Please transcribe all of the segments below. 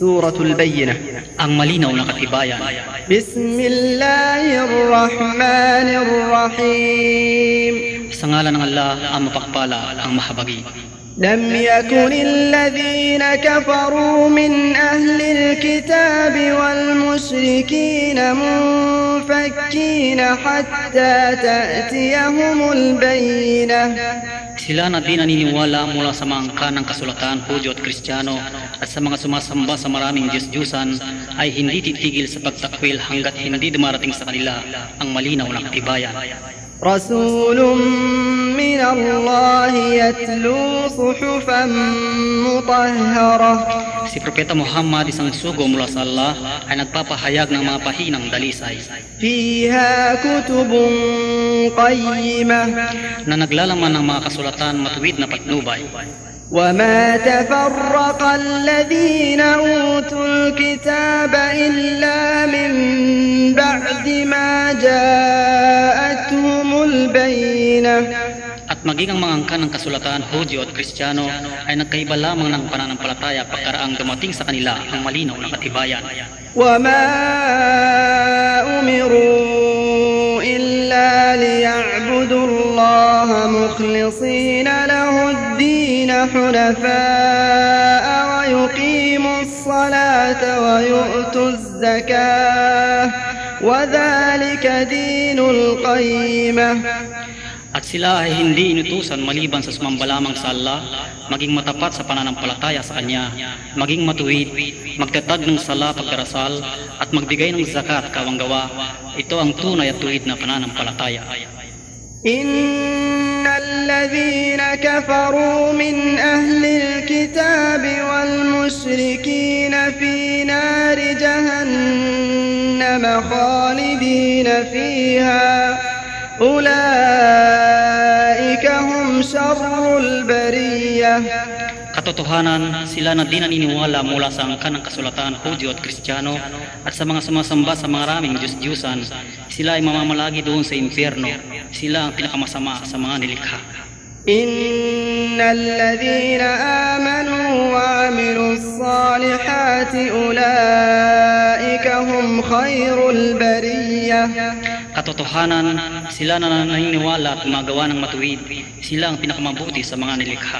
سورة البينة malinaw na katibayan. بسم الله الرحمن الرحيم ng Allah, ang mapakpala, ang mahabagi. لم يكن الذين كفروا من أهل الكتاب والمشركين منفكين حتى تأتيهم البينة Sila na di naniniwala mula sa mga angka ng kasulatan, Hudyo at Kristiyano at sa mga sumasamba sa maraming Diyos-Diyusan ay hindi titigil sa pagtakwil hanggat hindi dumarating sa kanila ang malinaw na katibayan. رسول من الله يتلو صحفا مطهرة Si Propeta Muhammad, isang sugo mula sa Allah, ay nagpapahayag ng mga pahinang dalisay فيها كتب قيمة na naglalaman ng mga kasulatan matuwid na patnubay. وما تفرق الذين أوتوا الكتاب إلا من بعد ما جاءتهم البينة At maging ang mga angka ng kasulatan, Hudyo at Kristiyano ay nagkaiba lamang ng pananampalataya pagkaraang dumating sa kanila ang malinaw na katibayan. وما أمروا إلا ليعبدوا الله مخلصين له الدين حنفاء ويقيموا الصلاة ويؤتوا الزكاة وذلك دين القيمة. sila ay hindi inutusan maliban sa sumamba lamang sa Allah, maging matapat sa pananampalataya sa Kanya, maging matuwid, magtatag ng sala pagdarasal, at magbigay ng zakat kawanggawa. Ito ang tunay at tuwid na pananampalataya. إن الذين كفروا من أهل الكتاب والمشركين في نار جهنم خالدين فيها أولئك Katotohanan, sila na di naniniwala mula sa angka ng kasulatan, Hudyo at Kristiyano, at sa mga sumasamba sa maraming Diyos-Diyusan, sila ay mamamalagi doon sa impyerno. Sila ang pinakamasama sa mga nilikha. إن الذين آمنوا وعملوا الصالحات أولئك هم خير البرية Katotohanan, sila na naniniwala at gumagawa ng matuwid. Sila ang pinakamabuti sa mga nilikha.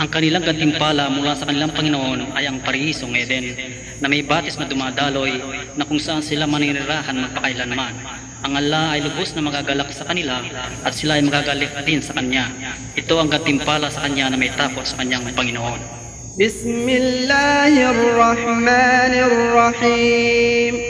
Ang kanilang gantimpala mula sa kanilang Panginoon ay ang parisong Eden na may batis na dumadaloy na kung saan sila maninirahan magpakailanman. Ang Allah ay lubos na magagalak sa kanila at sila ay magagalik din sa Kanya. Ito ang gantimpala sa Kanya na may tapos sa Kanyang Panginoon. Bismillahirrahmanirrahim.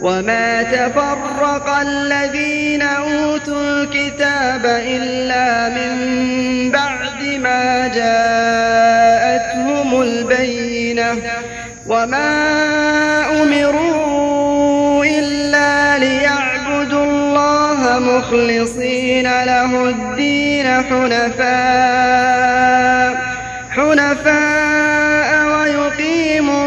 وما تفرق الذين أوتوا الكتاب إلا من بعد ما جاءتهم البينة وما أمروا إلا ليعبدوا الله مخلصين له الدين حنفاء حنفاء ويقيموا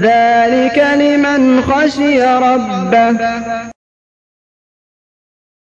ذلك لمن خشي ربه.